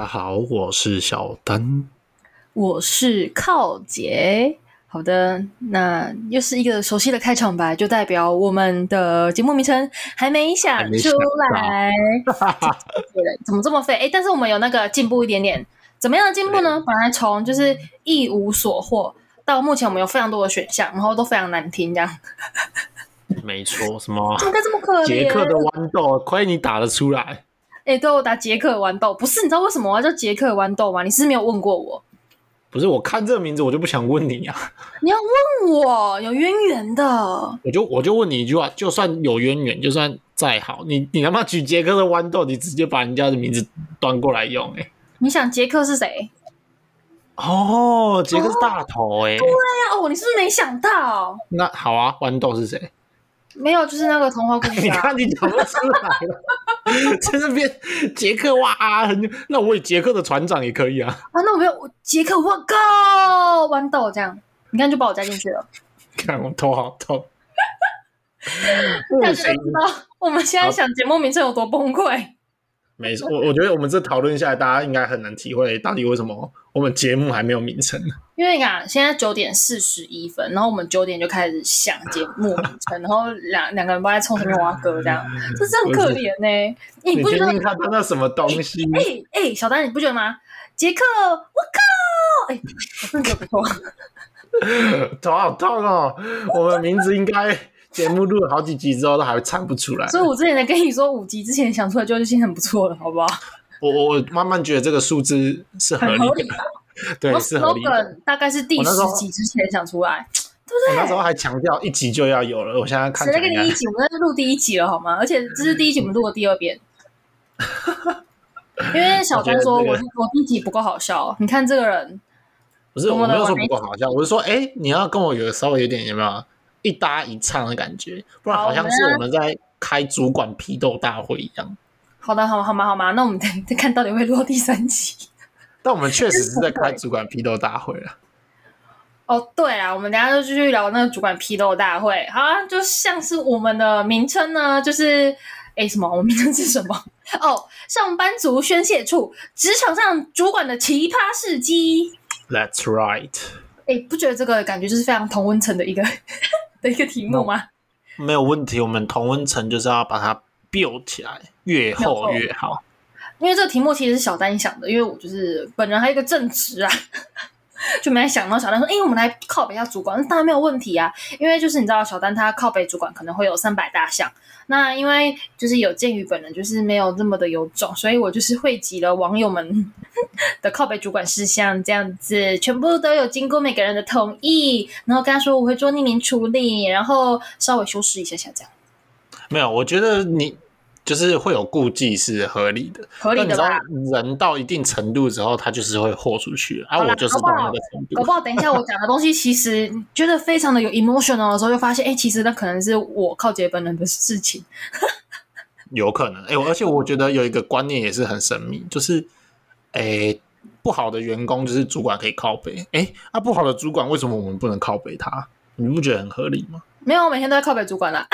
家好，我是小丹，我是靠杰。好的，那又是一个熟悉的开场白，就代表我们的节目名称还没想出来。怎么这么废？哎，但是我们有那个进步一点点，怎么样的进步呢？本来从就是一无所获，到目前我们有非常多的选项，然后都非常难听，这样。没错，什么？怎么这么可怜？杰克的豌豆，亏你打得出来。哎，对我打杰克豌豆，不是？你知道为什么我要叫杰克豌豆吗？你是没有问过我。不是，我看这个名字，我就不想问你啊！你要问我有渊源的，我就我就问你一句话：就算有渊源，就算再好，你你他妈举杰克的豌豆，你直接把人家的名字端过来用、欸？哎，你想杰克是谁？哦，杰克是大头哎！对呀，哦，你是不是没想到？那好啊，豌豆是谁？没有，就是那个童话故事、啊。你看你讲不出来了，在那边杰克哇，那我以杰克的船长也可以啊。啊，那我没有杰克，我靠，豌豆这样，你看就把我加进去了。看我头好痛。大家知道我们现在想节目名称有多崩溃。没错，我我觉得我们这讨论下来，大家应该很难体会到底为什么我们节目还没有名称。因为啊，现在九点四十一分，然后我们九点就开始想节目名称，然后两两个人都在冲前面挖歌，这样，这是很可怜呢、欸。你不觉得他看到什么东西？哎哎、欸欸，小丹，你不觉得吗？杰克，我靠！哎、欸，我真的不错，头好痛哦。我们名字应该。节目录了好几集之后，都还会唱不出来。所以我之前在跟你说，五集之前想出来就已经很不错了，好不好？我我我慢慢觉得这个数字是合理的，理 对，是合理的。大概是第十集之前想出来，对不对？我那时候还强调一集就要有了，我现在看谁在跟你一集？我们在录第一集了，好吗？而且这是第一集，我们录了第二遍。因为小丹说我我第一集不够好笑，你看这个人，不是我没有说不够好笑，我是说，哎，你要跟我有稍微有点有没有？一搭一唱的感觉，不然好像是我们在开主管批斗大会一样。好的，好，好吗？好吗？那我们再 再看到底会录到第三集。但我们确实是在开主管批斗大会了。哦，对啊，我们等下就继续聊那个主管批斗大会。好啊，就像是我们的名称呢，就是哎什么？我们名称是什么？哦，上班族宣泄处，职场上主管的奇葩事迹。That's right。哎，不觉得这个感觉就是非常同温层的一个？的一个题目吗？没有问题，我们同温层就是要把它 build 起来，越厚越好。因为这个题目其实是小丹想的，因为我就是本人还有一个正职啊。就没想到小丹说：“哎、欸，我们来靠北一下主管，那当然没有问题啊。因为就是你知道，小丹他靠北主管可能会有三百大项。那因为就是有鉴于本人就是没有那么的有种，所以我就是汇集了网友们的靠北主管事项，这样子全部都有经过每个人的同意，然后跟他说我会做匿名处理，然后稍微修饰一下下这样。没有，我觉得你。就是会有顾忌是合理的，合理的吧？人到一定程度之后，他就是会豁出去。啊，我就是到那个程度。搞不好等一下我讲的东西，其实觉得非常的有 emotional 的时候，就发现，哎、欸，其实那可能是我靠杰本人的事情。有可能，哎、欸，而且我觉得有一个观念也是很神秘，就是，哎、欸，不好的员工就是主管可以靠背，哎、欸，那、啊、不好的主管为什么我们不能靠背他？你不觉得很合理吗？没有，我每天都在靠北主管啦。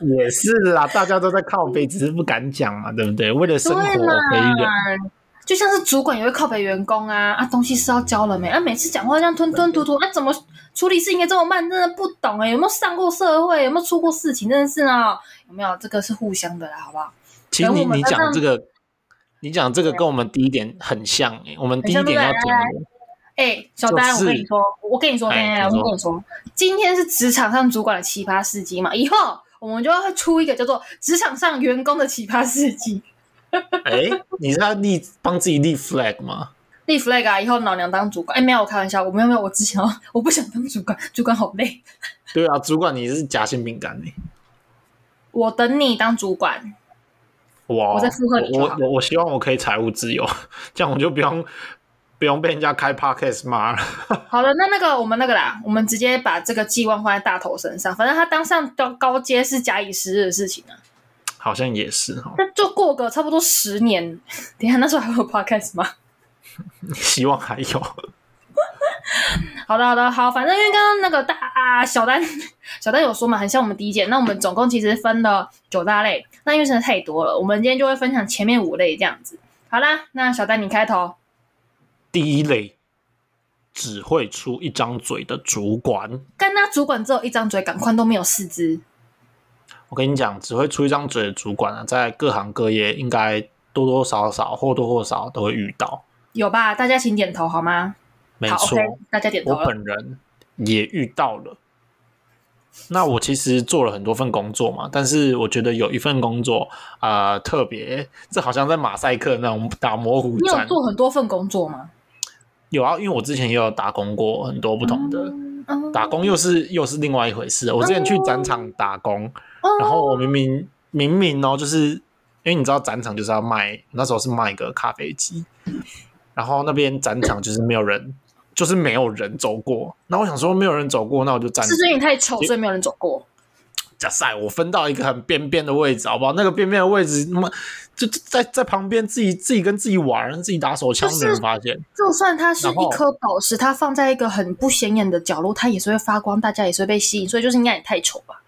也是啦，大家都在靠背，只是不敢讲嘛，对不对？为了生活可以忍，就像是主管也会靠北员工啊啊，东西是要交了没？啊，每次讲话这样吞吞吐吐，啊，怎么处理事情也这么慢？真的不懂哎、欸，有没有上过社会？有没有出过事情？真的是啊，有没有？这个是互相的啦，好不好？其实你你讲这个，你讲这个跟我们第一点很像我们第一点要讲的。哎、欸，小丹，我跟你说，我跟你说，哎，我跟你说，今天是职场上主管的奇葩事迹嘛，以后。我们就会出一个叫做“职场上员工的奇葩事迹”。哎，你是要立帮自己立 flag 吗？立 flag 啊！以后老娘当主管。哎，没有，我开玩笑，我没有没有，我之前我不想当主管，主管好累。对啊，主管你是夹心饼干呢。我等你当主管。哇！我在附和你。我我我希望我可以财务自由，这样我就不用。不用被人家开 podcast 骂了。好了，那那个我们那个啦，我们直接把这个寄望放在大头身上。反正他当上高高阶是假以时日的事情啊。好像也是哈。那就过个差不多十年，等一下那时候还有 podcast 吗？希望还有。好的，好的，好。反正因为刚刚那个大、啊、小丹，小丹有说嘛，很像我们第一届。那我们总共其实分了九大类。那因为真的太多了，我们今天就会分享前面五类这样子。好啦，那小丹你开头。第一类，只会出一张嘴的主管。但那主管只有一张嘴，赶快都没有四肢。我跟你讲，只会出一张嘴的主管啊，在各行各业应该多多少少或多或少都会遇到。有吧？大家请点头好吗？没错，okay, 大家点头。我本人也遇到了。那我其实做了很多份工作嘛，但是我觉得有一份工作啊、呃、特别，这好像在马赛克那种打模糊。你有做很多份工作吗？有啊，因为我之前也有打工过很多不同的，嗯、打工又是又是另外一回事。我之前去展场打工，嗯、然后我明明明明哦，就是因为你知道展场就是要卖，那时候是卖一个咖啡机，然后那边展场就是没有人。就是没有人走过，那我想说没有人走过，那我就站。是因为你太丑，所以没有人走过。假赛，我分到一个很边边的位置，好不好？那个边边的位置，那么就在在旁边自己自己跟自己玩，自己打手枪，没人发现。就算它是一颗宝石，它放在一个很不显眼的角落，它也是会发光，大家也是会被吸引。所以就是应该也太丑吧？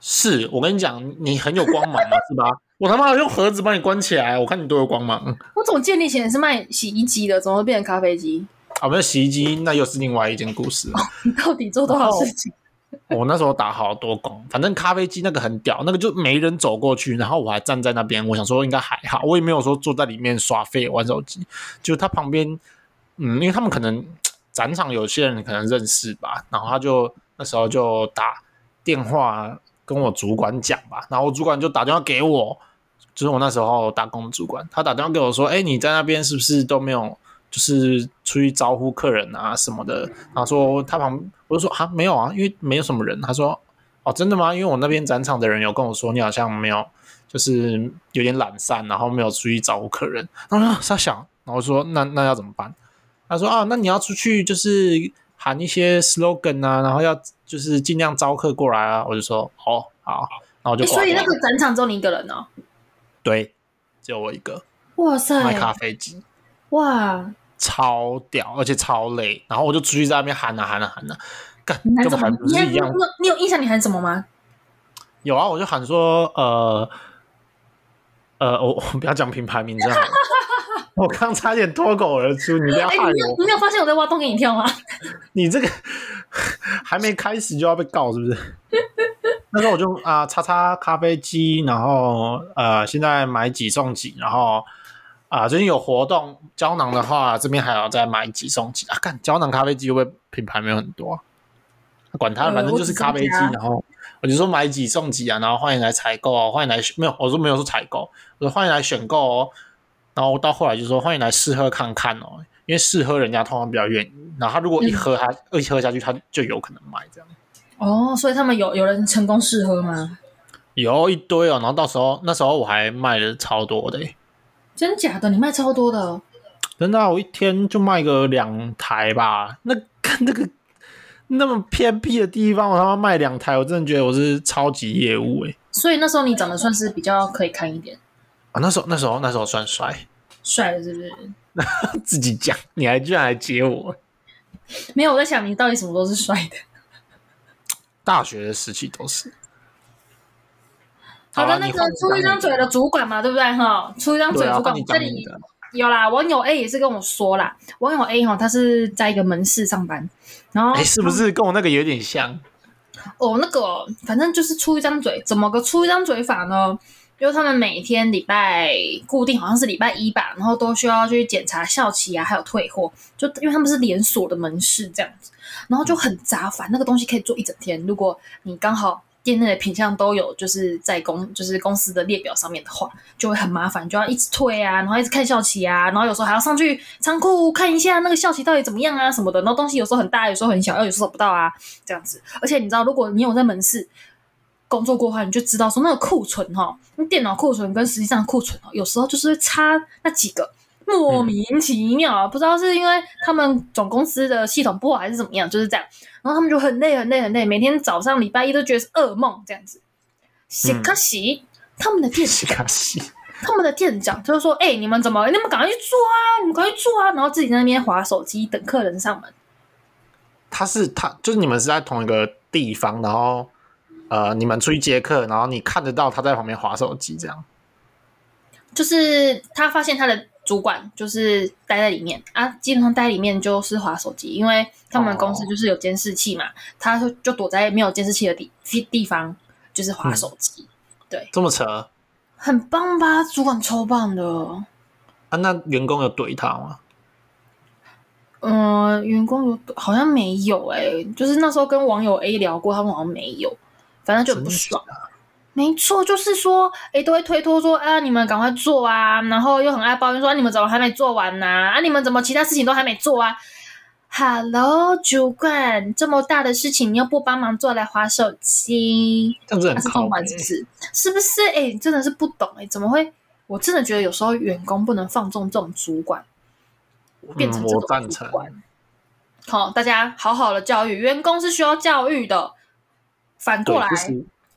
是我跟你讲，你很有光芒嘛，是吧？我他妈用盒子把你关起来，我看你多有光芒。我总记得你以前是卖洗衣机的，怎么会变成咖啡机？啊，没有洗衣机，那又是另外一件故事了。你到底做多少事情？我那时候打好多工，反正咖啡机那个很屌，那个就没人走过去，然后我还站在那边，我想说应该还好，我也没有说坐在里面耍废玩手机。就他旁边，嗯，因为他们可能展场有些人可能认识吧，然后他就那时候就打电话跟我主管讲吧，然后我主管就打电话给我，就是我那时候打工的主管，他打电话给我说：“哎，你在那边是不是都没有？”就是出去招呼客人啊什么的，然后说他旁，我就说啊没有啊，因为没有什么人。他说哦真的吗？因为我那边展场的人有跟我说你好像没有，就是有点懒散，然后没有出去招呼客人。然后他想，然后我说那那要怎么办？他说啊那你要出去就是喊一些 slogan 啊，然后要就是尽量招客过来啊。我就说哦好，然后我就、欸、所以那个展场只有你一个人哦？对，只有我一个。哇塞，卖咖啡机，哇。超屌，而且超累，然后我就出去在那边喊啊喊啊喊啊，干，根本还不是一样。你，你有印象你喊什么吗？有啊，我就喊说，呃，呃，我 我不要讲品牌名字，我刚差点脱口而出，你不要害我。欸、你，没你没有发现我在挖洞给你跳吗？你这个 还没开始就要被告是不是？那时候我就啊，叉叉咖啡机，然后呃，现在买几送几，然后。啊，最近有活动，胶囊的话，这边还要再买几送几啊！看胶囊咖啡机会不会品牌没有很多，啊，管它，反正就是咖啡机。然后我就说买几送几啊，然后欢迎来采购哦，欢迎来没有，我说没有说采购，我说欢迎来选购哦。然后到后来就说欢迎来试喝看看哦，因为试喝人家通常比较愿意。然后他如果一喝他一喝下去，他就有可能买这样。哦，所以他们有有人成功试喝吗？有一堆哦，然后到时候那时候我还卖了超多的。真假的，你卖超多的，真的，我一天就卖个两台吧。那看 那个那么偏僻的地方，我他妈卖两台，我真的觉得我是超级业务诶。所以那时候你长得算是比较可以看一点啊。那时候那时候那时候算帅，帅的是不是？自己讲，你还居然来接我？没有，我在想你到底什么时候是帅的？大学的时期都是。好的，那个出一张嘴的主管嘛，对不对哈？出一张嘴主管，这里有啦。网友 A 也是跟我说啦，网友 A 哈，他是在一个门市上班，然后哎，是不是跟我那个有点像？哦，那个反正就是出一张嘴，怎么个出一张嘴法呢？因为他们每天礼拜固定好像是礼拜一吧，然后都需要去检查校期啊，还有退货，就因为他们是连锁的门市这样子，然后就很杂烦，那个东西可以做一整天。如果你刚好。店内的品项都有，就是在公就是公司的列表上面的话，就会很麻烦，就要一直退啊，然后一直看效期啊，然后有时候还要上去仓库看一下那个效期到底怎么样啊什么的。然后东西有时候很大，有时候很小，又有时候找不到啊，这样子。而且你知道，如果你有在门市工作过的话，你就知道说那个库存哈，那电脑库存跟实际上库存哦，有时候就是差那几个。莫名其妙啊，嗯、不知道是因为他们总公司的系统不好还是怎么样，就是这样。然后他们就很累很累很累，每天早上礼拜一都觉得是噩梦这样子。西卡西，他们的店长，他们的店长就是说：“哎、欸，你们怎么？你们赶快去做啊！你们赶快去做啊！”然后自己在那边划手机等客人上门。他是他，就是你们是在同一个地方，然后呃，你们出去接客，然后你看得到他在旁边划手机这样。就是他发现他的。主管就是待在里面啊，基本上待里面就是滑手机，因为他们公司就是有监视器嘛，他就就躲在没有监视器的地地方，就是滑手机。嗯、对，这么扯，很棒吧？主管超棒的啊！那员工有怼他吗？嗯、呃，员工有好像没有哎、欸，就是那时候跟网友 A 聊过，他们好像没有，反正就很不爽。没错，就是说，哎，都会推脱说，啊，你们赶快做啊，然后又很爱抱怨说，啊、你们怎么还没做完呢、啊？啊，你们怎么其他事情都还没做啊？Hello，主管，这么大的事情你又不帮忙做，来划手机，这样子很靠北，是不是？是不是？哎，真的是不懂哎，怎么会？我真的觉得有时候员工不能放纵这种主管，变成这种主管。好、嗯哦，大家好好的教育员工是需要教育的，反过来。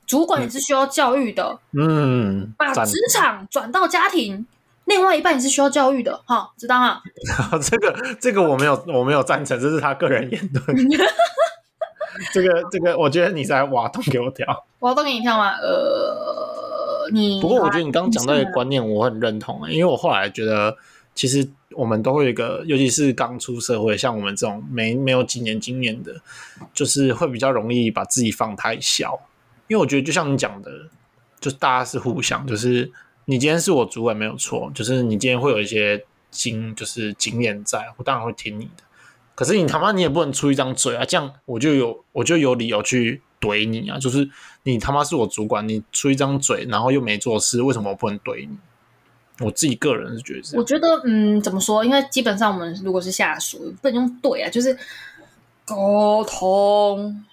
主管也是需要教育的，嗯，把职场转到家庭，另外一半也是需要教育的，哈，知道吗？这个这个我没有我没有赞成，这是他个人言论。这个这个，我觉得你在挖洞给我跳，挖洞给你跳吗？呃，你不过我觉得你刚刚讲到的观念，我很认同，因为我后来觉得，其实我们都会有一个，尤其是刚出社会，像我们这种没没有几年经验的，就是会比较容易把自己放太小。因为我觉得，就像你讲的，就是大家是互相，就是你今天是我主管没有错，就是你今天会有一些经，就是经验在，我当然会听你的。可是你他妈你也不能出一张嘴啊，这样我就有我就有理由去怼你啊。就是你他妈是我主管，你出一张嘴，然后又没做事，为什么我不能怼你？我自己个人是觉得，我觉得嗯，怎么说？因为基本上我们如果是下属，不能用怼啊，就是沟通。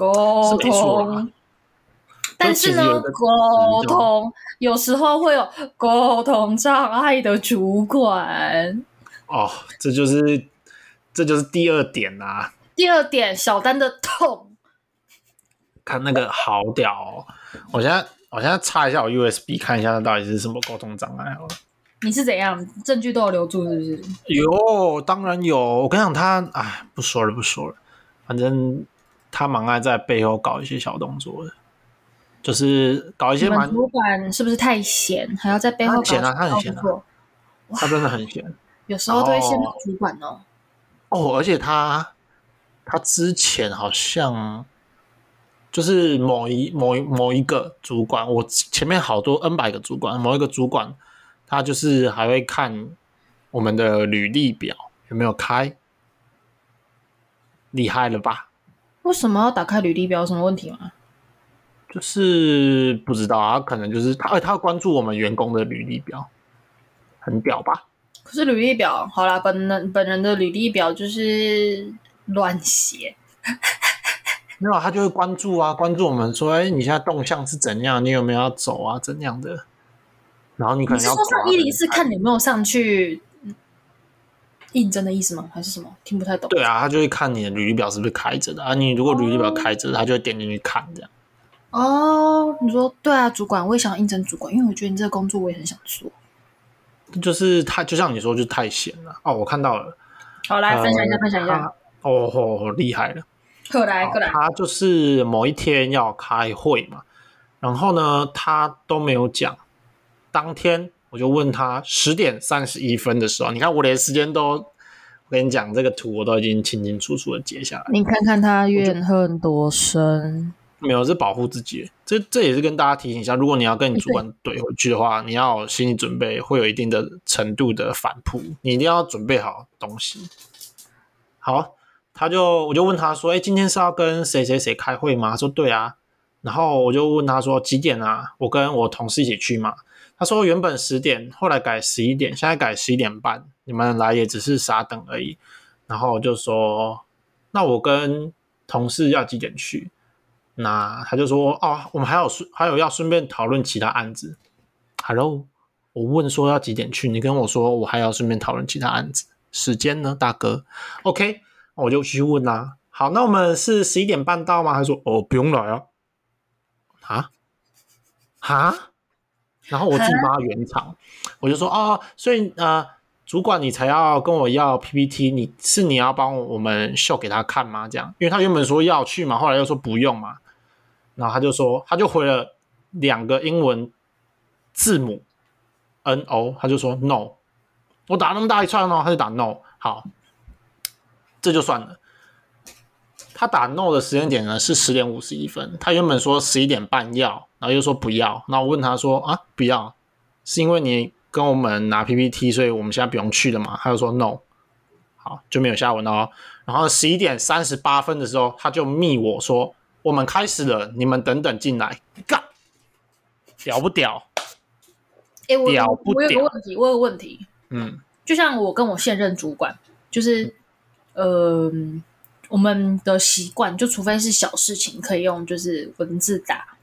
沟通，但是呢，沟通有时候会有沟通障碍的主管。哦，这就是这就是第二点啦、啊。第二点，小丹的痛。看那个好屌哦！我现在我现在插一下我 USB，看一下那到底是什么沟通障碍好了。你是怎样？证据都有留住是不是？有，当然有。我跟你讲，他哎，不说了，不说了，反正。他蛮爱在背后搞一些小动作的，就是搞一些蛮。主管是不是太闲，还要在背后搞闲啊？他很闲啊，他真的很闲。有时候都会羡慕主管哦。哦，而且他他之前好像就是某一某一某一个主管，我前面好多 N 百个主管，某一个主管他就是还会看我们的履历表有没有开，厉害了吧？为什么要打开履历表？有什么问题吗？就是不知道啊，可能就是他，他要关注我们员工的履历表，很屌吧？可是履历表，好啦，本人本人的履历表就是乱写，没有，他就会关注啊，关注我们说，哎，你现在动向是怎样？你有没有要走啊？怎样的？然后你可能要你是说上一零四看你有没有上去。应征的意思吗？还是什么？听不太懂。对啊，他就会看你的履历表是不是开着的啊。你如果履历表开着，他就会点进去看这样。哦，你说对啊，主管，我也想应征主管，因为我觉得你这个工作我也很想做。就是他，就像你说，就太闲了哦。我看到了，好来分享一下，分享一下。哦吼，厉害了！过来过来，他就是某一天要开会嘛，然后呢，他都没有讲，当天。我就问他十点三十一分的时候，你看我连时间都，我跟你讲这个图我都已经清清楚楚的截下来。你看看他怨恨多深？没有，是保护自己。这这也是跟大家提醒一下，如果你要跟你主管怼回去的话，你要有心理准备，会有一定的程度的反扑，你一定要准备好东西。好，他就我就问他说：“哎，今天是要跟谁谁谁开会吗？”他说：“对啊。”然后我就问他说：“几点啊？我跟我同事一起去嘛。”他说：“原本十点，后来改十一点，现在改十一点半。你们来也只是傻等而已。”然后我就说：“那我跟同事要几点去？”那他就说：“哦，我们还有顺，还有要顺便讨论其他案子。” Hello，我问说要几点去？你跟我说我还要顺便讨论其他案子，时间呢，大哥？OK，我就去问啦。好，那我们是十一点半到吗？他说：“哦，不用来啊。”啊？哈？然后我自己帮他圆场，我就说哦，所以呃，主管你才要跟我要 PPT，你是你要帮我们秀给他看吗？这样，因为他原本说要去嘛，后来又说不用嘛，然后他就说，他就回了两个英文字母，N O，他就说 No。我打那么大一串哦，他就打 No。好，这就算了。他打 No 的时间点呢是十点五十一分，他原本说十一点半要，然后又说不要。那我问他说啊，不要，是因为你跟我们拿 PPT，所以我们现在不用去了嘛？他就说 No。好，就没有下文了哦。然后十一点三十八分的时候，他就密我说我们开始了，你们等等进来。干，屌不屌？哎、欸，我屌不屌？我有个问题，我有个问题。嗯，就像我跟我现任主管，就是，呃，我们的习惯，就除非是小事情可以用，就是文字打，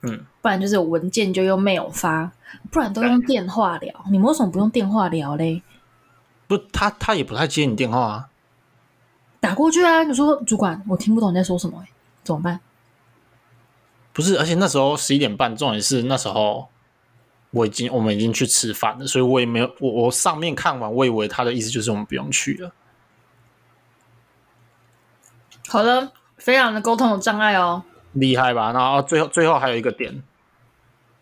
嗯，不然就是文件就用 mail 发，不然都用电话聊。你们为什么不用电话聊嘞？不，他他也不太接你电话啊。打过去啊，你说主管，我听不懂你在说什么，欸，怎么办？不是，而且那时候十一点半，重点是那时候。我已经，我们已经去吃饭了，所以我也没有，我我上面看完，我以为他的意思就是我们不用去了。好的，非常的沟通有障碍哦，厉害吧？然后最后最后还有一个点，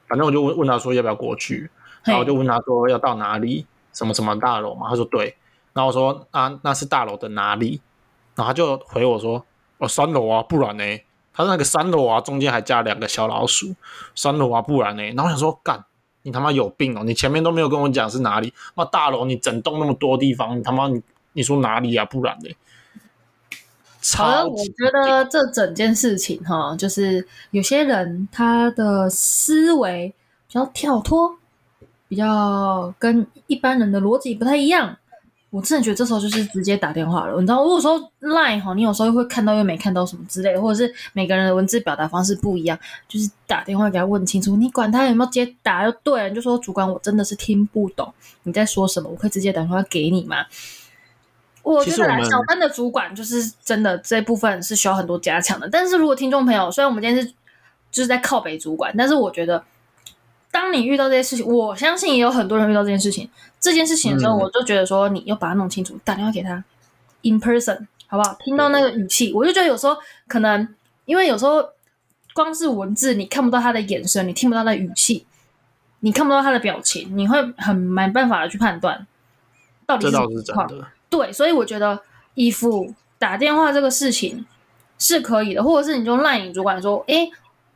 反正我就问问他说要不要过去，然后我就问他说要到哪里，什么什么大楼嘛？他说对，然后我说啊，那是大楼的哪里？然后他就回我说哦，三楼啊，不然呢？他说那个三楼啊，中间还加两个小老鼠，三楼啊，不然呢？然后我想说干。你他妈有病哦！你前面都没有跟我讲是哪里？那大楼你整栋那么多地方，你他妈你你说哪里啊？不然嘞？好，我觉得这整件事情哈，就是有些人他的思维比较跳脱，比较跟一般人的逻辑不太一样。我真的觉得这时候就是直接打电话了，你知道，如果说 Line 哈，你有时候会看到又没看到什么之类，或者是每个人的文字表达方式不一样，就是打电话给他问清楚，你管他有没有接打就对了，你就说主管，我真的是听不懂你在说什么，我可以直接打电话给你吗？我觉得小班的主管就是真的这部分是需要很多加强的，但是如果听众朋友，虽然我们今天是就是在靠北主管，但是我觉得。当你遇到这些事情，我相信也有很多人遇到这件事情。这件事情的时候，我就觉得说，你要把它弄清楚，打电话给他，in person，好不好？听到那个语气，我就觉得有时候可能，因为有时候光是文字，你看不到他的眼神，你听不到他的语气，你看不到他的表情，你会很没办法的去判断到底是什么情况。对，所以我觉得衣服打电话这个事情是可以的，或者是你就赖你主管说，诶，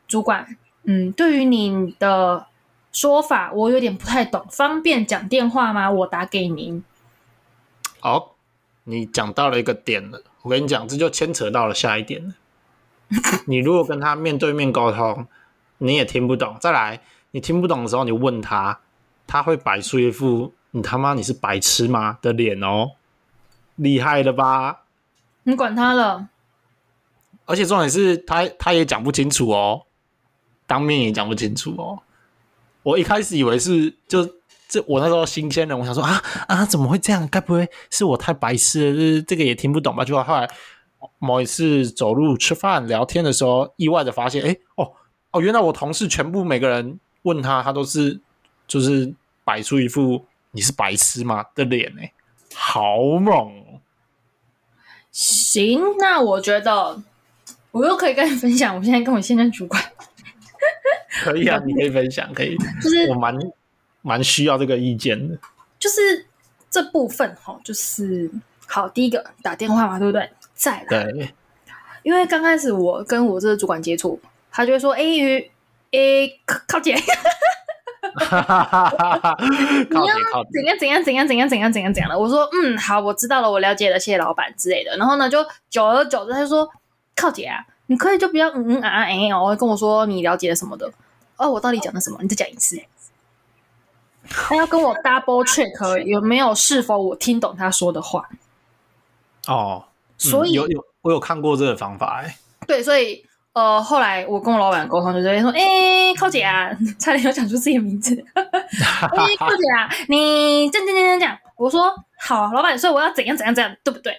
主管，嗯，对于你的。说法我有点不太懂，方便讲电话吗？我打给您。好，你讲到了一个点了。我跟你讲，这就牵扯到了下一点了。你如果跟他面对面沟通，你也听不懂。再来，你听不懂的时候，你问他，他会摆出一副“你他妈你是白痴吗”的脸哦，厉害了吧？你管他了。而且重点是他他也讲不清楚哦，当面也讲不清楚哦。我一开始以为是就这我那时候新鲜人，我想说啊啊怎么会这样？该不会是我太白痴了？就是这个也听不懂吧？就后来某一次走路吃饭聊天的时候，意外的发现，哎哦哦，原来我同事全部每个人问他，他都是就是摆出一副你是白痴吗的脸哎，好猛！行，那我觉得我又可以跟你分享，我现在跟我现任主管。可以啊，你可以分享，可以。就是我蛮蛮需要这个意见的。就是这部分哈，就是好，第一个打电话嘛，对不对？再来，对。因为刚开始我跟我这个主管接触，他就会说：“哎、欸，哎、欸，靠姐，你要怎样怎样怎样怎样怎样怎样怎样的。”我说：“嗯，好，我知道了，我了解了，谢谢老板之类的。”然后呢，就久而久之，他就说：“靠姐啊，你可以就不要嗯嗯啊啊哎哦，跟我说你了解了什么的。”哦，我到底讲的什么？你再讲一次。他要跟我 double check 有没有是否我听懂他说的话。哦，嗯、所以有有我有看过这个方法哎。对，所以呃，后来我跟我老板沟通就直接说：“哎、欸，寇姐啊，差点要讲出自己的名字。哎、欸，寇姐啊，你这样这样这样讲。”我说：“好，老板，所以我要怎样怎样怎样，对不对？”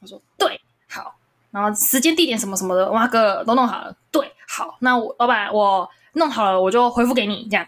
他说：“对，好。”然后时间、地点什么什么的，哇哥都弄好了。对，好，那我老板我。弄好了，我就回复给你，这样。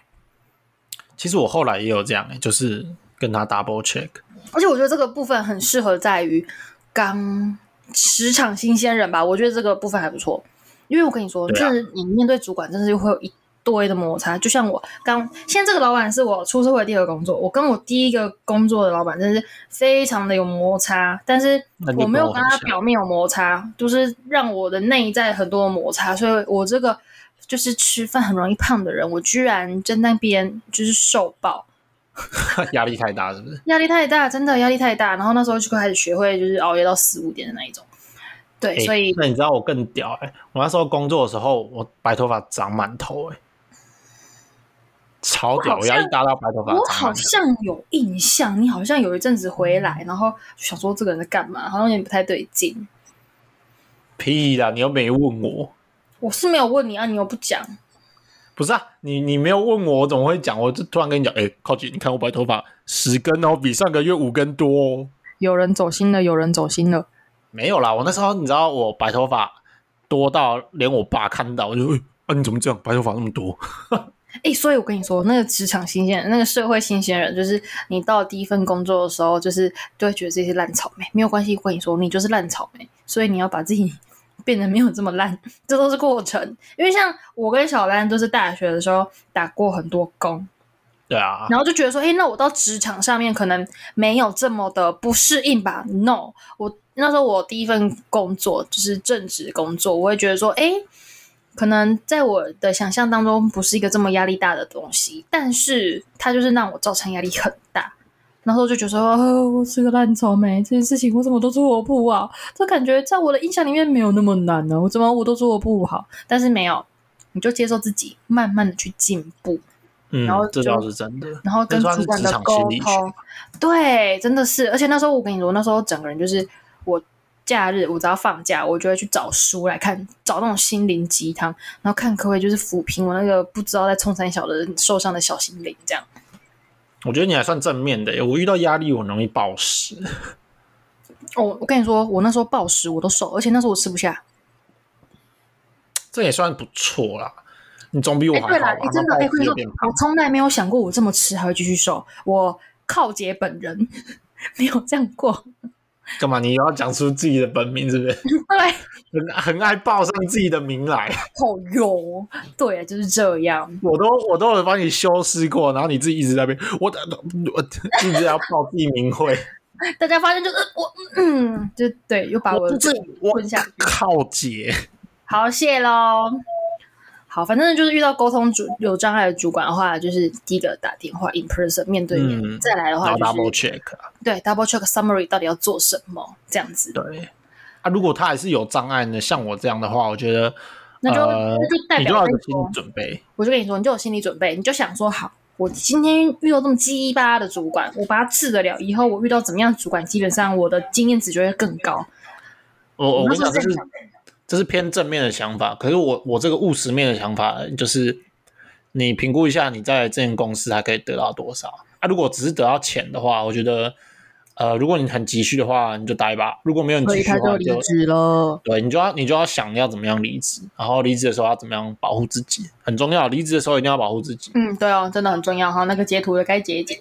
其实我后来也有这样，就是跟他 double check。而且我觉得这个部分很适合在于刚职场新鲜人吧。我觉得这个部分还不错，因为我跟你说，就是你面对主管，真的是会有一堆的摩擦。就像我刚现在这个老板是我出社会的第二个工作，我跟我第一个工作的老板真是非常的有摩擦，但是我没有跟他表面有摩擦，就是让我的内在很多的摩擦，所以我这个就是吃饭很容易胖的人，我居然在那边就是瘦爆。压力太大，是不是？压力太大，真的压力太大。然后那时候就开始学会，就是熬夜到四五点的那一种。对，欸、所以那你知道我更屌哎、欸！我那时候工作的时候，我白头发长满头哎、欸，超屌！我要一大到白头发。我好像有印象，你好像有一阵子回来，然后想说这个人在干嘛，好像有点不太对劲。屁啦！你又没问我，我是没有问你啊，你又不讲。不是啊，你你没有问我，我怎么会讲？我就突然跟你讲，哎、欸，靠近，你看我白头发十根哦，比上个月五根多哦。有人走心了，有人走心了。没有啦，我那时候你知道我白头发多到连我爸看到我就，哎，啊你怎么这样，白头发那么多？哎、欸，所以我跟你说，那个职场新鲜人，那个社会新鲜人，就是你到第一份工作的时候，就是就会觉得这些烂草莓，没有关系，我跟你说，你就是烂草莓，所以你要把自己。变得没有这么烂，这都是过程。因为像我跟小兰都是大学的时候打过很多工，对啊，然后就觉得说，哎，那我到职场上面可能没有这么的不适应吧？No，我那时候我第一份工作就是正职工作，我会觉得说，哎，可能在我的想象当中不是一个这么压力大的东西，但是它就是让我造成压力很大。然后就觉得说，哦，我是个烂草莓，这件事情我怎么都做不好？这感觉在我的印象里面没有那么难呢，我怎么我都做不好？但是没有，你就接受自己，慢慢的去进步。嗯，然后这倒是真的。然后跟主管的沟通，对，真的是。而且那时候我跟你说，那时候整个人就是我假日我只要放假，我就会去找书来看，找那种心灵鸡汤，然后看可不可以就是抚平我那个不知道在冲三小的受伤的小心灵，这样。我觉得你还算正面的耶，我遇到压力我很容易暴食。哦，我跟你说，我那时候暴食我都瘦，而且那时候我吃不下。这也算不错啦，你总比我还好吧？欸、对啦，你、欸、真的，哎，我从来没有想过我这么吃还会继续瘦。我靠姐本人 没有这样过。干嘛？你又要讲出自己的本名是不是？对，很很爱报上自己的名来。哦哟，对，就是这样。我都我都有帮你修饰过，然后你自己一直在那边，我我，我一直要报地名会。大家发现就是我，嗯，就对，又把我这问下靠姐。好，谢喽。好，反正就是遇到沟通主有障碍的主管的话，就是第一个打电话 in person 面对面，嗯、再来的话就是 double check，对 double check summary 到底要做什么这样子。对啊，如果他还是有障碍呢，像我这样的话，我觉得那就、呃、那就代表你就有心理准备。我就跟你说，你就有心理准备，你就想说，好，我今天遇到这么鸡巴的主管，我把他治得了，以后我遇到怎么样的主管，基本上我的经验值就会更高。我我跟你讲，就是。这是偏正面的想法，可是我我这个务实面的想法就是，你评估一下你在这间公司还可以得到多少啊？如果只是得到钱的话，我觉得，呃，如果你很急需的话，你就待吧；如果没有你急需的话，就离职了。对，你就要你就要想要怎么样离职，然后离职的时候要怎么样保护自己，很重要。离职的时候一定要保护自己。嗯，对哦，真的很重要哈。那个截图的该截一截。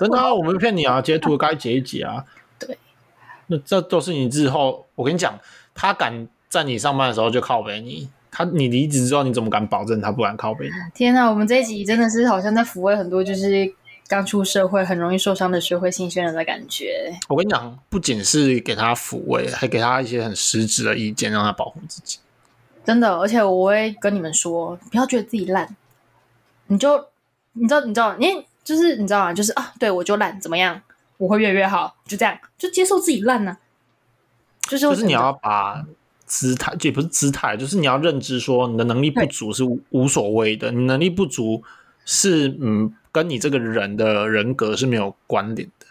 真的啊，我们骗你啊，截图的该截一截啊。对，那这都是你日后，我跟你讲。他敢在你上班的时候就靠背你，他你离职之后你怎么敢保证他不敢靠背你？天哪，我们这一集真的是好像在抚慰很多就是刚出社会很容易受伤的社会新鲜人的感觉。我跟你讲，不仅是给他抚慰，还给他一些很实质的意见，让他保护自己。真的，而且我会跟你们说，不要觉得自己烂，你就你知道你知道，你就是你知道吗？就是啊，对我就烂，怎么样？我会越来越好，就这样，就接受自己烂呢、啊。就是，就是你要把姿态，也不是姿态，就是你要认知说你的能力不足是无所谓的。你能力不足是嗯，跟你这个人的人格是没有关联的。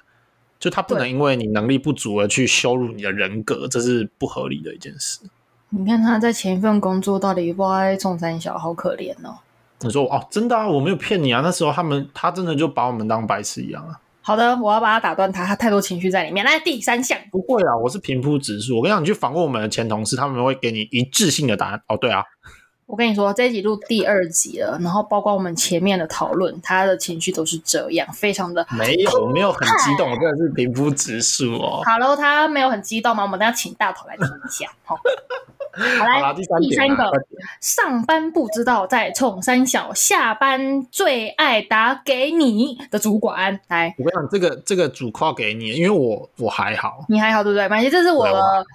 就他不能因为你能力不足而去羞辱你的人格，这是不合理的一件事。你看他在前一份工作到底不知道在冲三小，好可怜哦。你说哦，真的啊，我没有骗你啊。那时候他们他真的就把我们当白痴一样啊。好的，我要把它打断他，他太多情绪在里面。来，第三项，不会啊，我是平铺直述。我跟你讲，你去访问我们的前同事，他们会给你一致性的答案。哦，对啊，我跟你说，这一集录第二集了，然后包括我们前面的讨论，他的情绪都是这样，非常的没有，我没有很激动，我真的是平铺直述哦。好了，他没有很激动吗？我们等下请大头来听一下。好，好来，第三，第三个，上班不知道在冲三小，下班最爱打给你的主管。来，我跟你讲，这个这个主 call 给你，因为我我还好，你还好对不对？反正这是我的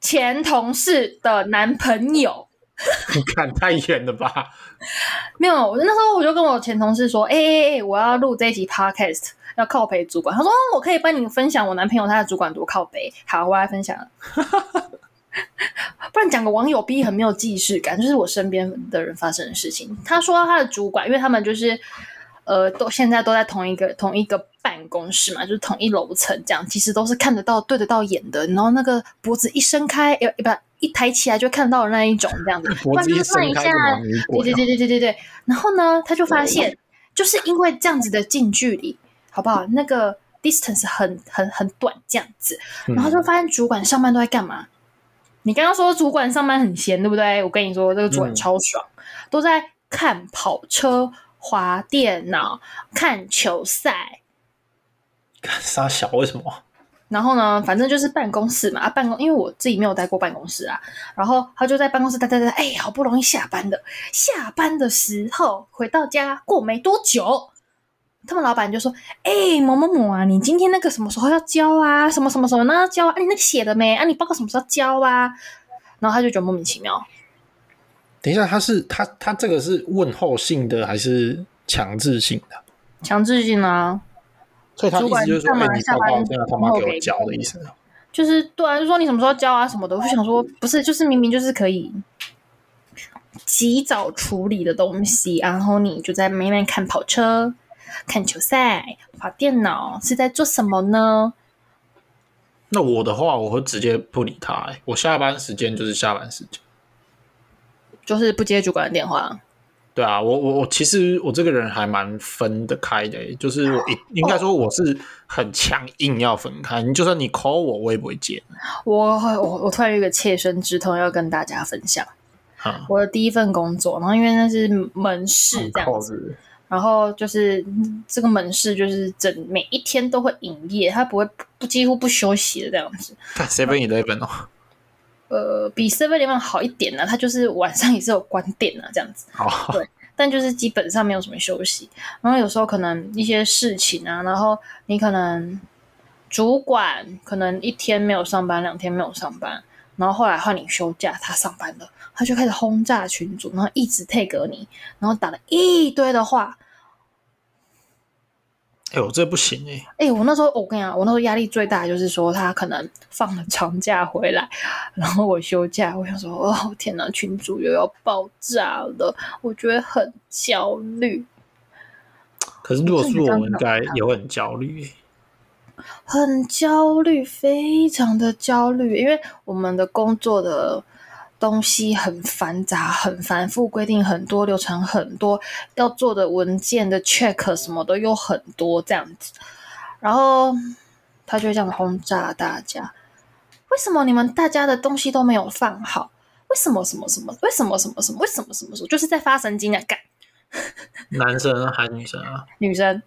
前同事的男朋友。你 看太远了吧？没有，我那时候我就跟我前同事说，哎哎哎，我要录这一集 podcast，要靠北主管。他说，我可以帮你分享我男朋友他的主管多靠北。好，我来分享。不然讲个网友 B 很没有既视感，就是我身边的人发生的事情。他说他的主管，因为他们就是呃，都现在都在同一个同一个办公室嘛，就是同一楼层，这样其实都是看得到、对得到眼的。然后那个脖子一伸开，呃，不，一抬起来就看到的那一种，这样子。脖子一伸开，对对对对对对对。然后呢，他就发现，就是因为这样子的近距离，好不好？那个 distance 很很很短，这样子，然后就发现主管上班都在干嘛？你刚刚说主管上班很闲，对不对？我跟你说，这个主管超爽，嗯、都在看跑车、滑电脑、看球赛。杀小为什么？然后呢，反正就是办公室嘛，啊，办公，因为我自己没有待过办公室啊。然后他就在办公室待待待，哎，好不容易下班的，下班的时候回到家过没多久。他们老板就说：“哎、欸，某某某啊，你今天那个什么时候要交啊？什么什么什么呢？交啊？你那个写了没？啊，你报告什么时候交啊？”然后他就觉得莫名其妙。等一下，他是他他这个是问候性的还是强制性的？强制性啊！所以他意思就是说，哎、欸，你报告这样他妈给我交的意思。就是对啊，就说你什么时候交啊什么的。我就想说，不是，就是明明就是可以及早处理的东西，然后你就在那边看跑车。看球赛、滑电脑是在做什么呢？那我的话，我会直接不理他、欸。我下班时间就是下班时间，就是不接主管的电话。对啊，我我我其实我这个人还蛮分得开的、欸，就是我应该说我是很强硬要分开。你就算你 call 我，我也不会接。我我我突然有一个切身之痛要跟大家分享。嗯、我的第一份工作，然后因为那是门市这样子。然后就是这个门市，就是整每一天都会营业，它不会不几乎不休息的这样子。Seven Eleven 哦，呃，比 Seven Eleven 好一点呢、啊，他就是晚上也是有关店啊，这样子。好，对，但就是基本上没有什么休息。然后有时候可能一些事情啊，然后你可能主管可能一天没有上班，两天没有上班，然后后来换你休假，他上班了，他就开始轰炸群主，然后一直 take 你，然后打了一堆的话。哎呦，这不行哎、欸！哎、欸，我那时候我跟你讲，我那时候压力最大就是说他可能放了长假回来，然后我休假，我想说哦天哪，群主又要爆炸了，我觉得很焦虑。可是如果是我们，应该也会很焦虑、欸。很焦虑，非常的焦虑，因为我们的工作的。东西很繁杂，很繁复，规定很多，流程很多，要做的文件的 check 什么的又很多，这样子，然后他就会这样轰炸大家。为什么你们大家的东西都没有放好？为什么什么什么？为什么什么什么？为什么什么什么？就是在发神经啊！干，男生还是女生啊？女生。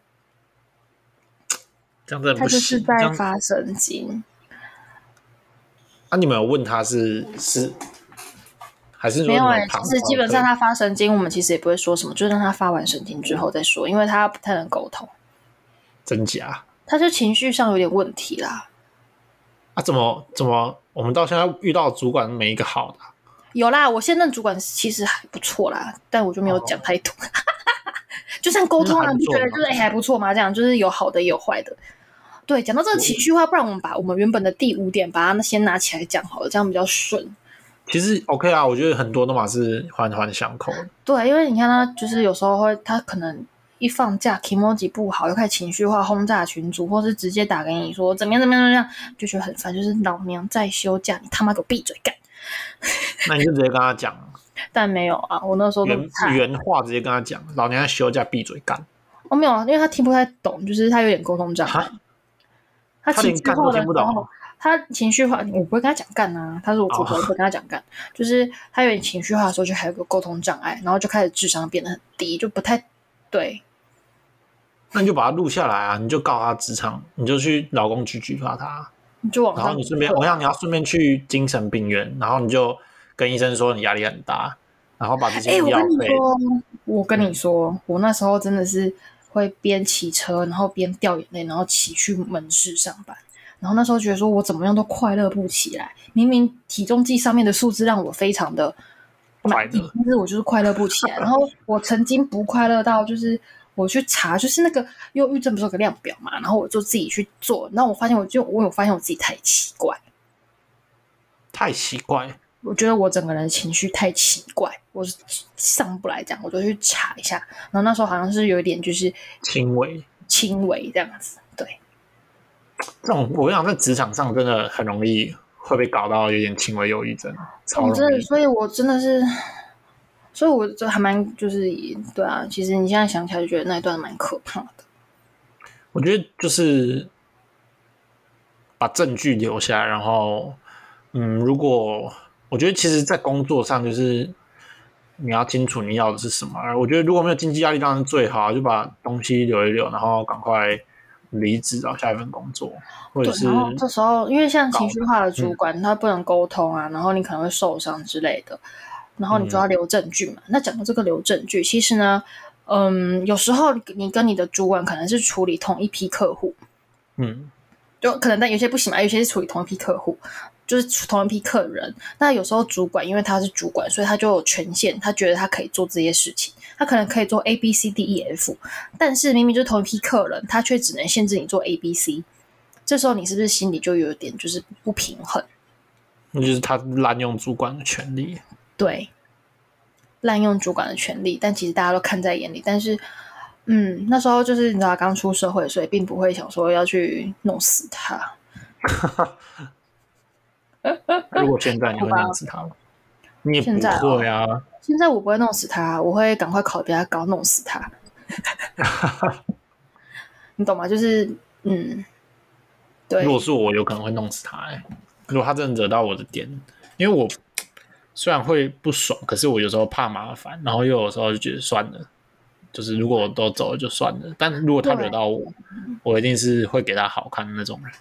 这样子不行。他就是在发神经。啊，你们有问他是是？还是没有哎、欸，其实基本上他发神经，我们其实也不会说什么，就让他发完神经之后再说，因为他不太能沟通。真假？他就情绪上有点问题啦。啊？怎么怎么？我们到现在遇到主管没一个好的？有啦，我现任主管其实还不错啦，但我就没有讲太多。哦、就算沟通啊，你觉得就是还不错吗？这样就是有好的也有坏的。对，讲到这个情绪化，不然我们把我们原本的第五点把它先拿起来讲好了，这样比较顺。其实 OK 啊，我觉得很多都嘛是环环相扣。对，因为你看他，就是有时候会，他可能一放假，kimoji 不好，又开始情绪化轰炸群主，或是直接打给你说怎么样怎么样怎么样，就觉得很烦。就是老娘在休假，你他妈给我闭嘴干！那你就直接跟他讲。但没有啊，我那时候原原话直接跟他讲，老娘在休假，闭嘴干。哦，没有啊，因为他听不太懂，就是他有点沟通障碍。他连干都听不懂。他情绪化，我不会跟他讲干啊。他说我主管不会跟他讲干，oh. 就是他有点情绪化的时候，就还有个沟通障碍，然后就开始智商变得很低，就不太对。那你就把他录下来啊，你就告他职场，你就去老公去举发他，你就往然后你顺便，我想你要顺便去精神病院，然后你就跟医生说你压力很大，然后把这些哎，我药跟你费。说，我跟你说，我那时候真的是会边骑车，然后边掉眼泪，然后骑去门市上班。然后那时候觉得说我怎么样都快乐不起来，明明体重计上面的数字让我非常的满意，但是我就是快乐不起来。然后我曾经不快乐到就是。我去查，就是那个忧郁症不是有个量表嘛，然后我就自己去做，然后我发现，我就我有发现我自己太奇怪，太奇怪。我觉得我整个人情绪太奇怪，我是上不来这样，我就去查一下，然后那时候好像是有一点就是轻微，轻微这样子，对。这种我跟你讲，在职场上真的很容易会被搞到有点轻微忧郁症，超容易。真的，所以我真的是。所以我就还蛮就是对啊，其实你现在想起来就觉得那一段蛮可怕的。我觉得就是把证据留下，然后嗯，如果我觉得其实，在工作上就是你要清楚你要的是什么。我觉得如果没有经济压力，当然最好就把东西留一留，然后赶快离职找下一份工作，或者是然后这时候因为像情绪化的主管，嗯、他不能沟通啊，然后你可能会受伤之类的。然后你就要留证据嘛？嗯、那讲到这个留证据，其实呢，嗯，有时候你跟你的主管可能是处理同一批客户，嗯，就可能但有些不行嘛，有些是处理同一批客户，就是同一批客人。那有时候主管因为他是主管，所以他就有权限，他觉得他可以做这些事情，他可能可以做 A B C D E F，但是明明就是同一批客人，他却只能限制你做 A B C。这时候你是不是心里就有点就是不平衡？那就是他滥用主管的权利。对，滥用主管的权利，但其实大家都看在眼里。但是，嗯，那时候就是你知道刚出社会，所以并不会想说要去弄死他。如果现在你会弄死他吗？你也不会啊。现在，现在我不会弄死他，我会赶快考比他高，弄死他。你懂吗？就是，嗯，对。如果是我，有可能会弄死他。哎，如果他真的惹到我的点，因为我。虽然会不爽，可是我有时候怕麻烦，然后又有时候就觉得算了，就是如果我都走了就算了。但如果他惹到我，我一定是会给他好看的那种人。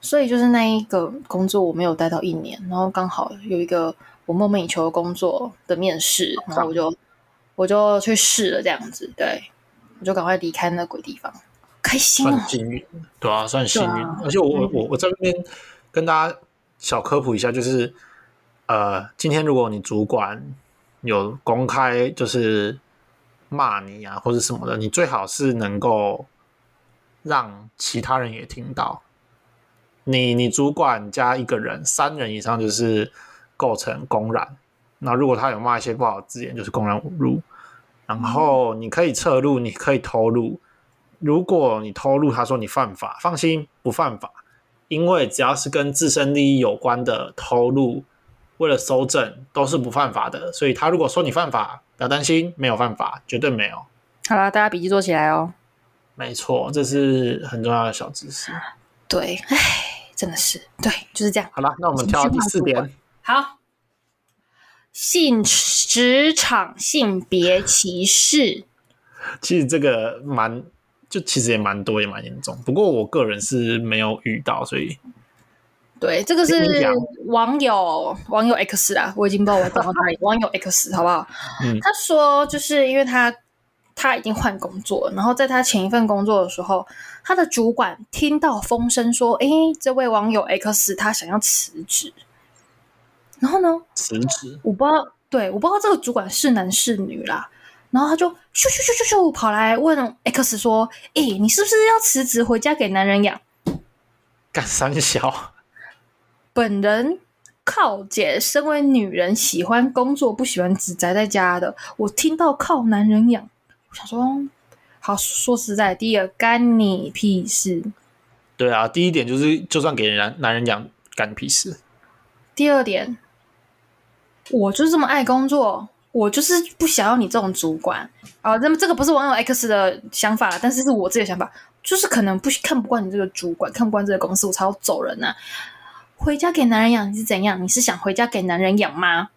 所以就是那一个工作我没有待到一年，然后刚好有一个我梦寐以求的工作的面试，然后我就我就去试了这样子，对，我就赶快离开那鬼地方，开心啊，算幸运，对啊，算幸运。啊、而且我我我我在这边跟大家小科普一下，就是。呃，今天如果你主管有公开就是骂你啊，或者什么的，你最好是能够让其他人也听到。你你主管加一个人，三人以上就是构成公然。那如果他有骂一些不好的字眼，就是公然侮辱。然后你可以侧录，你可以偷录。如果你偷录，他说你犯法，放心，不犯法，因为只要是跟自身利益有关的偷录。为了搜证都是不犯法的，所以他如果说你犯法，不要担心，没有犯法，绝对没有。好了，大家笔记做起来哦。没错，这是很重要的小知识。对，哎，真的是对，就是这样。好了，那我们跳到第四点。好，性职场性别歧视。其实这个蛮，就其实也蛮多，也蛮严重。不过我个人是没有遇到，所以。对，这个是网友网友 X 啊，我已经不知道我找到哪里。网友 X 好不好？嗯，他说就是因为他他已经换工作了，然后在他前一份工作的时候，他的主管听到风声说，诶，这位网友 X 他想要辞职，然后呢，辞职，我不知道，对，我不知道这个主管是男是女啦，然后他就咻咻咻咻咻跑来问 X 说，诶，你是不是要辞职回家给男人养？干三小。本人靠姐，身为女人，喜欢工作，不喜欢只宅在家的。我听到靠男人养，我想说，好说实在，第一个干你屁事。对啊，第一点就是，就算给男男人养，干你屁事。第二点，我就是这么爱工作，我就是不想要你这种主管啊。那么这个不是网友 X 的想法，但是是我自己的想法，就是可能不看不惯你这个主管，看不惯这个公司，我才要走人呐、啊。回家给男人养，你是怎样？你是想回家给男人养吗？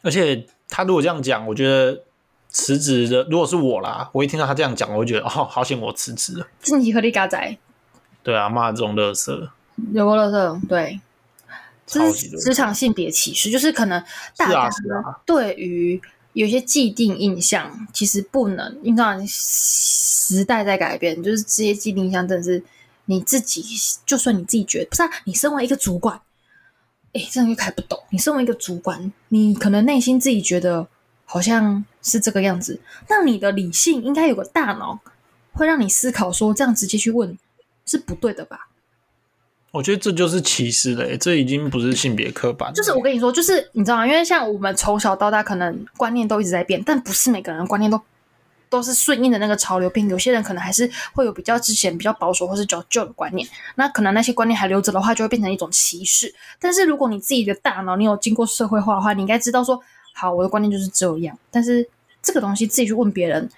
而且他如果这样讲，我觉得辞职的，如果是我啦，我一听到他这样讲，我就觉得哦，好险我辞职了。自己合力嘎仔。对啊，骂这种垃圾，有个垃圾，对。这是职场性别歧视，就是可能大家对于有些既定印象，其实不能，因为时代在改变，就是这些既定印象，真的是你自己，就算你自己觉得不是啊，你身为一个主管，哎，这样又看不懂。你身为一个主管，你可能内心自己觉得好像是这个样子，那你的理性应该有个大脑，会让你思考说，这样直接去问是不对的吧？我觉得这就是歧视了，这已经不是性别刻板。就是我跟你说，就是你知道吗？因为像我们从小到大，可能观念都一直在变，但不是每个人观念都都是顺应的那个潮流变。有些人可能还是会有比较之前比较保守或是较旧的观念，那可能那些观念还留着的话，就会变成一种歧视。但是如果你自己的大脑你有经过社会化的话，你应该知道说，好，我的观念就是这样。但是这个东西自己去问别人，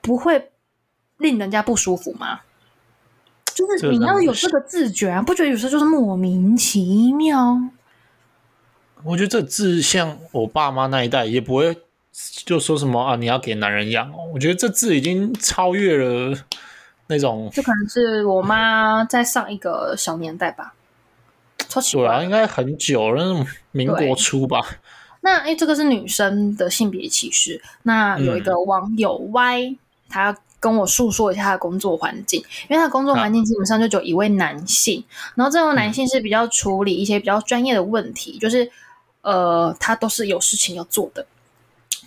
不会令人家不舒服吗？就是你要有这个自觉啊，不觉得有时候就是莫名其妙？我觉得这字像我爸妈那一代也不会就说什么啊，你要给男人养哦。我觉得这字已经超越了那种，就可能是我妈在上一个小年代吧。超奇怪，对啊，应该很久了，那种民国初吧。那哎，这个是女生的性别歧视。那有一个网友 Y，、嗯、他。跟我诉说一下他的工作环境，因为他的工作环境基本上就只有一位男性，啊、然后这位男性是比较处理一些比较专业的问题，嗯、就是呃，他都是有事情要做的。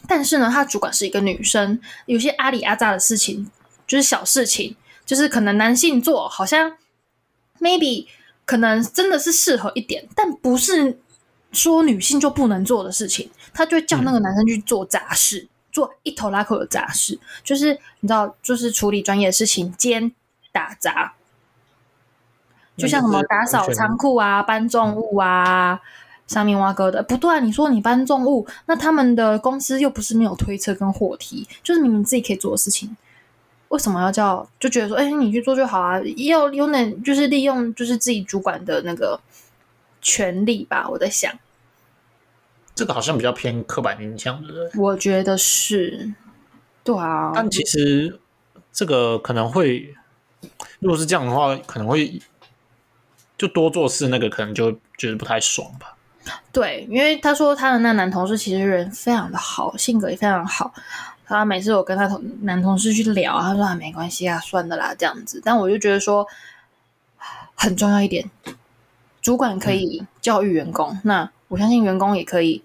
但是呢，他主管是一个女生，有些阿里阿杂的事情，就是小事情，就是可能男性做，好像 maybe 可能真的是适合一点，但不是说女性就不能做的事情，他就会叫那个男生去做杂事。嗯做一头拉口的杂事，就是你知道，就是处理专业的事情兼打杂，就像什么打扫仓库啊、搬重物啊、上面挖沟的。不对啊，你说你搬重物，那他们的公司又不是没有推车跟货梯，就是明明自己可以做的事情，为什么要叫？就觉得说，哎，你去做就好啊，要有点就是利用就是自己主管的那个权利吧，我在想。这个好像比较偏刻板印象，对不对？我觉得是，对啊。但其实这个可能会，如果是这样的话，可能会就多做事，那个可能就觉得不太爽吧。对，因为他说他的那男同事其实人非常的好，性格也非常好。他每次我跟他同男同事去聊，他说啊没关系啊，算的啦这样子。但我就觉得说很重要一点，主管可以教育员工，嗯、那。我相信员工也可以，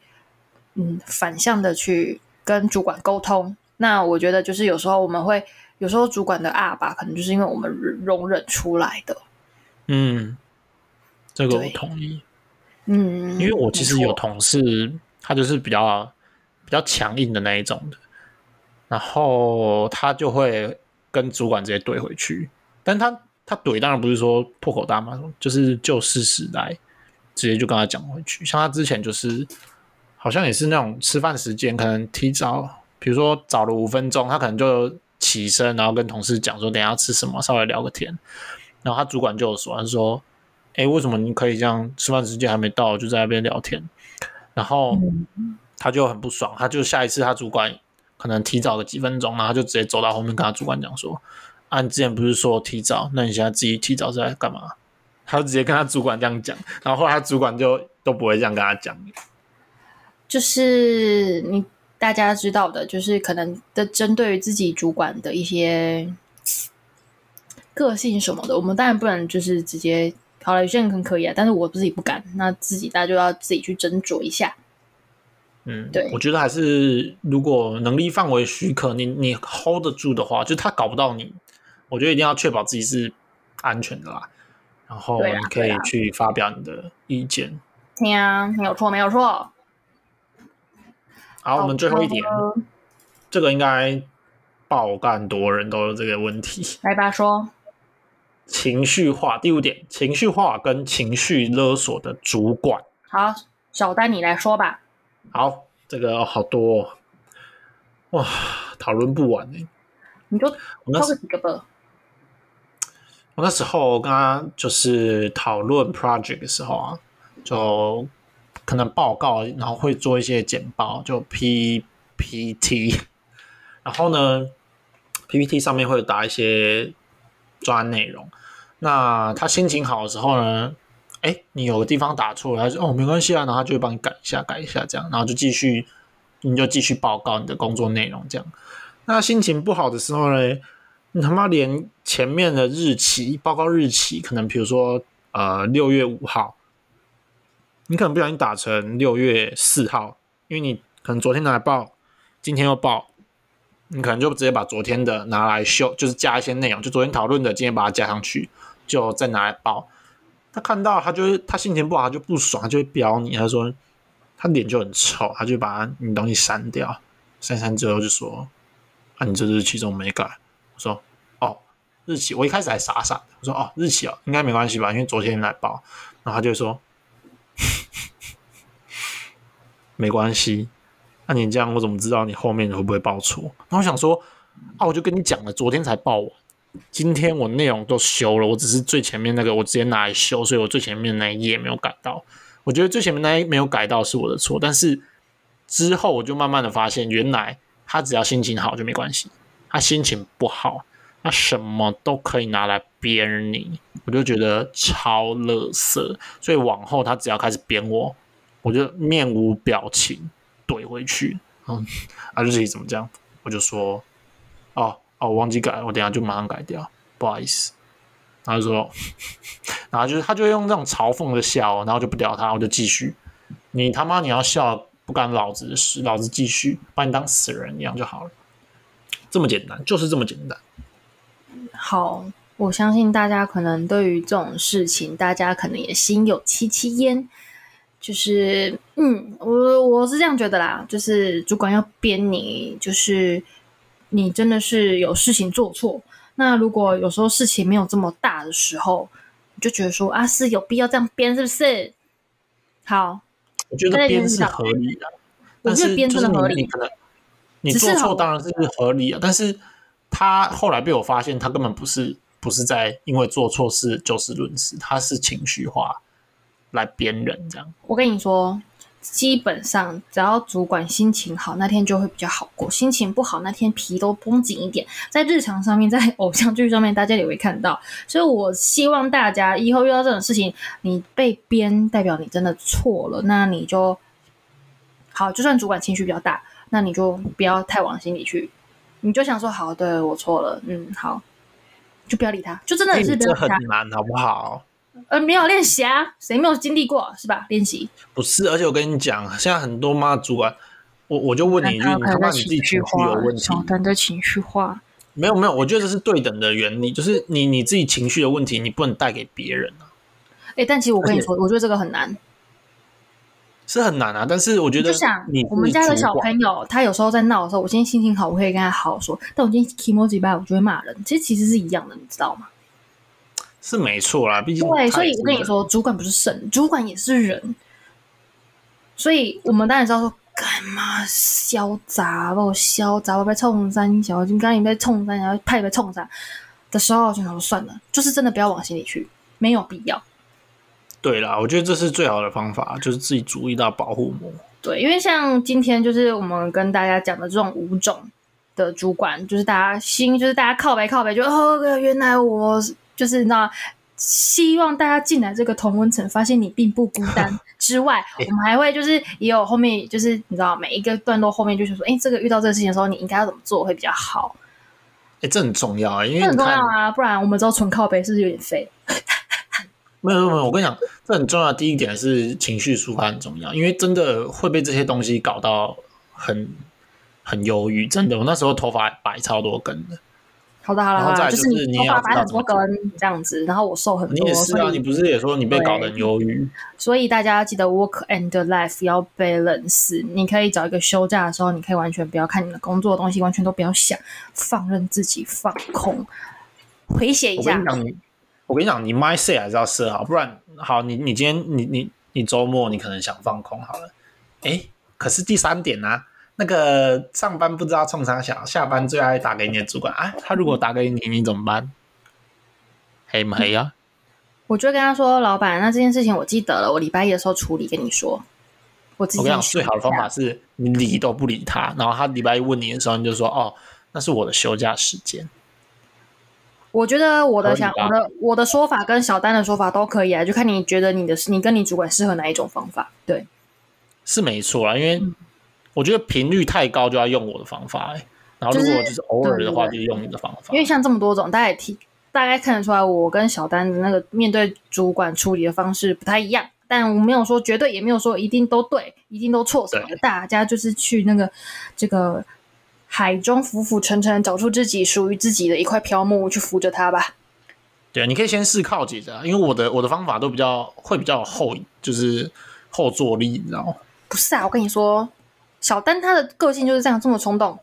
嗯，反向的去跟主管沟通。那我觉得就是有时候我们会，有时候主管的啊吧，可能就是因为我们容忍出来的。嗯，这个我同意。嗯，因为我其实有同事，他就是比较比较强硬的那一种的，然后他就会跟主管直接怼回去。但他他怼当然不是说破口大骂，就是就事实来。直接就跟他讲回去，像他之前就是好像也是那种吃饭时间，可能提早，比如说早了五分钟，他可能就起身，然后跟同事讲说等下要吃什么，稍微聊个天。然后他主管就有说，他说：“哎，为什么你可以这样？吃饭时间还没到就在那边聊天？”然后他就很不爽，他就下一次他主管可能提早个几分钟，然后就直接走到后面跟他主管讲说：“啊，你之前不是说提早？那你现在自己提早在干嘛？”他就直接跟他主管这样讲，然后后来他主管就都不会这样跟他讲。就是你大家知道的，就是可能的针对于自己主管的一些个性什么的，我们当然不能就是直接好了，有些人很可以啊，但是我自己不敢，那自己大家就要自己去斟酌一下。嗯，对，我觉得还是如果能力范围许可，你你 hold 得住的话，就他搞不到你，我觉得一定要确保自己是安全的啦。然后你可以去发表你的意见。对啊，没有错，没有错。好，好，我们最后一点，这个应该爆干多人都有这个问题。来吧，说。情绪化，第五点，情绪化跟情绪勒索的主管。好，小丹你来说吧。好，这个好多、哦，哇，讨论不完呢。你就挑个几个吧。我那时候我跟他就是讨论 project 的时候啊，就可能报告，然后会做一些简报，就 PPT，然后呢，PPT 上面会打一些专案内容。那他心情好的时候呢，哎，你有个地方打错了，他说哦没关系啊，然后他就会帮你改一下改一下这样，然后就继续你就继续报告你的工作内容这样。那心情不好的时候呢，你他妈连前面的日期报告日期，可能比如说呃六月五号，你可能不小心打成六月四号，因为你可能昨天拿来报，今天又报。你可能就直接把昨天的拿来修，就是加一些内容，就昨天讨论的，今天把它加上去，就再拿来报。他看到他就是他心情不好，他就不爽，他就会飙你。他说他脸就很臭，他就把你东西删掉。删删之后就说：“啊，你这日期怎么没改？”说：“哦，日期我一开始还傻傻的，我说哦，日期哦，应该没关系吧，因为昨天来报。”然后他就说：“没关系。”那你这样，我怎么知道你后面会不会报错？然后我想说，啊，我就跟你讲了，昨天才报完，今天我内容都修了，我只是最前面那个我直接拿来修，所以我最前面那一页没有改到。我觉得最前面那一页没有改到是我的错，但是之后我就慢慢的发现，原来他只要心情好就没关系，他心情不好，他什么都可以拿来编你，我就觉得超乐色。所以往后他只要开始编我，我就面无表情。怼回去，嗯，啊，日期怎么这样？我就说，哦哦，我忘记改，我等下就马上改掉，不好意思。他就说，然后就是他就会用这种嘲讽的笑，然后就不屌他，我就继续。你他妈你要笑，不干老子的事，老子继续把你当死人一样就好了，这么简单，就是这么简单。好，我相信大家可能对于这种事情，大家可能也心有戚戚焉。就是，嗯，我我是这样觉得啦，就是主管要编你，就是你真的是有事情做错。那如果有时候事情没有这么大的时候，你就觉得说啊，是有必要这样编，是不是？好，我觉得编是合理的，我觉得编真的合理。你可能你做错当然是合理啊，但是他后来被我发现，他根本不是不是在因为做错事就事论事，他是情绪化。来编人这样，我跟你说，基本上只要主管心情好，那天就会比较好过；心情不好，那天皮都绷紧一点。在日常上面，在 偶像剧上面，大家也会看到。所以我希望大家以后遇到这种事情，你被编，代表你真的错了，那你就好。就算主管情绪比较大，那你就不要太往心里去，你就想说：好，对，我错了，嗯，好，就不要理他，就真的是。这很难，好不好？呃，没有练习啊，谁没有经历过是吧？练习不是，而且我跟你讲，现在很多妈主啊，我我就问你一句，你他妈你自己情绪有问题？小丹的情绪化，没有没有，我觉得这是对等的原理，就是你你自己情绪的问题，你不能带给别人啊。哎，但其实我跟你说，我觉得这个很难，是很难啊。但是我觉得，就想我们家的小朋友，他有时候在闹的时候，我今天心情好，我可以跟他好好说；但我今天 kimochi 我就会骂人。其实其实是一样的，你知道吗？是没错啦，毕竟对，所以我跟你说，主管不是神，主管也是人，所以我们当然知道说，干嘛嚣杂不嚣杂，我被冲三小，就刚刚你被冲三小，派被冲三的时候，就想说算了，就是真的不要往心里去，没有必要。对啦，我觉得这是最好的方法，就是自己注意到保护膜。对，因为像今天就是我们跟大家讲的这种五种的主管，就是大家心，就是大家靠北靠北，就哦，原来我。就是那希望大家进来这个同温层，发现你并不孤单 之外，我们还会就是也有后面就是你知道每一个段落后面就是说，哎，这个遇到这个事情的时候，你应该要怎么做会比较好？哎，这很重要啊，因为很重要啊，不然我们之后纯靠背是不是有点废？没有没有，我跟你讲，这很重要。第一点是情绪抒发很重要，因为真的会被这些东西搞到很很忧郁。真的，我那时候头发白超多根的。好的，好了，好了，就是你头发白很多根这样子，然后我瘦很多。你也是啊，你不是也说你被搞得很忧郁？所以大家要记得 work and life 要 balance。你可以找一个休假的时候，你可以完全不要看你的工作的东西，完全都不要想，放任自己放空，回血一下。我跟你讲，我跟你讲，你 mindset 还是要设好，不然好，你你今天你你你周末你可能想放空好了，哎，可是第三点呢、啊？那个上班不知道冲啥想，下班最爱打给你的主管啊！他如果打给你，你怎么办？黑不黑啊？我就跟他说：“老板，那这件事情我记得了，我礼拜一的时候处理，跟你说。我”我跟你讲，最好的方法是你理都不理他，然后他礼拜一问你的时候，你就说：“哦，那是我的休假时间。”我觉得我的想我的我的说法跟小丹的说法都可以啊，就看你觉得你的你跟你主管适合哪一种方法。对，是没错啦，因为我觉得频率太高就要用我的方法、欸，然后如果就是偶尔的话就用你的方法。因为像这么多种，大家也提大概看得出来，我跟小丹的那个面对主管处理的方式不太一样，但我没有说绝对，也没有说一定都对，一定都错什么的。大家就是去那个这个。海中浮浮沉沉，找出自己属于自己的一块飘木，去扶着它吧。对啊，你可以先试靠姐的，因为我的我的方法都比较会比较后，就是后坐力，你知道吗？不是啊，我跟你说，小丹他的个性就是这样，这么冲动，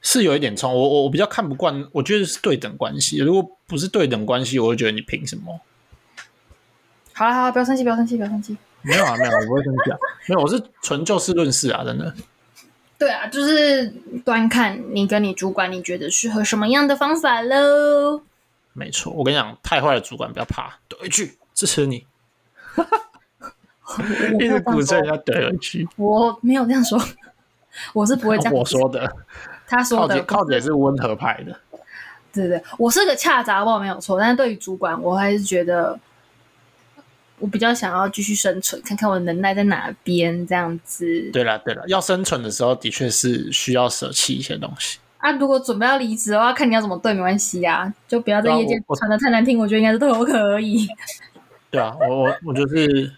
是有一点冲。我我我比较看不惯，我觉得是对等关系。如果不是对等关系，我就觉得你凭什么？好了好了，不要生气，不要生气，不要生气。没有啊，没有，我不会生气啊。没有，我是纯就事论事啊，真的。对啊，就是端看你跟你主管，你觉得适合什么样的方法喽？没错，我跟你讲，太坏的主管不要怕，怼回去支持你。一直鼓吹人家怼回去，我没有这样说，我是不会这样。我说的，他说的，靠姐是温和派的。对对，我是个恰杂报没有错，但是对于主管，我还是觉得。我比较想要继续生存，看看我的能耐在哪边，这样子。对了对了，要生存的时候，的确是需要舍弃一些东西。啊，如果准备要离职的话，看你要怎么对，没关系啊，就不要在业界传的太难听。我，我觉得应该是都可以。对啊，我我我就是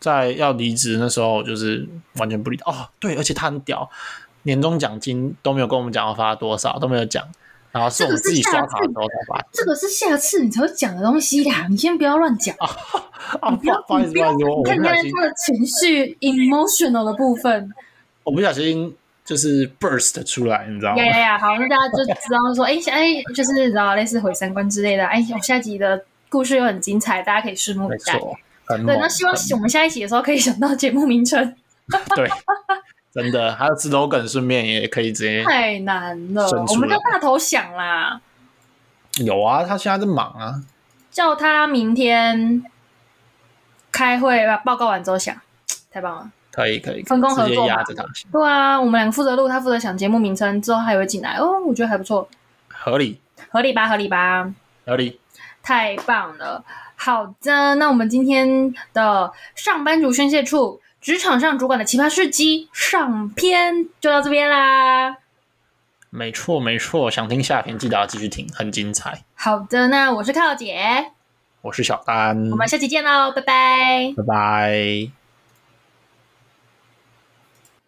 在要离职那时候，就是完全不理。哦，对，而且他很屌，年终奖金都没有跟我们讲要发多少，都没有讲。然后是我们自己刷卡的时候才发。这个是下次你才会讲的东西呀，你先不要乱讲。你，不要，不好意思，不好意思，我看看他的情绪 emotional 的部分。我不小心就是 burst 出来，你知道吗？呀呀呀！好，那大家就知道说，哎哎，就是你知道类似毁三观之类的。哎，我下集的故事又很精彩，大家可以拭目以待。对，那希望我们下一集的时候可以想到节目名称。对。真的，还有 slogan，顺便也可以直接。太难了，我们叫大头想啦。有啊，他现在在忙啊。叫他明天开会，把报告完之后想，太棒了。可以可以，分工合作嘛。对啊，我们两个负责录，他负责想节目名称，之后还会进来哦，我觉得还不错。合理，合理吧，合理吧，合理。太棒了，好的，那我们今天的上班族宣泄处。职场上主管的奇葩事迹上篇就到这边啦。没错没错，想听下篇记得要继续听，很精彩。好的，那我是靠姐，我是小丹，我们下期见喽，拜拜，拜拜。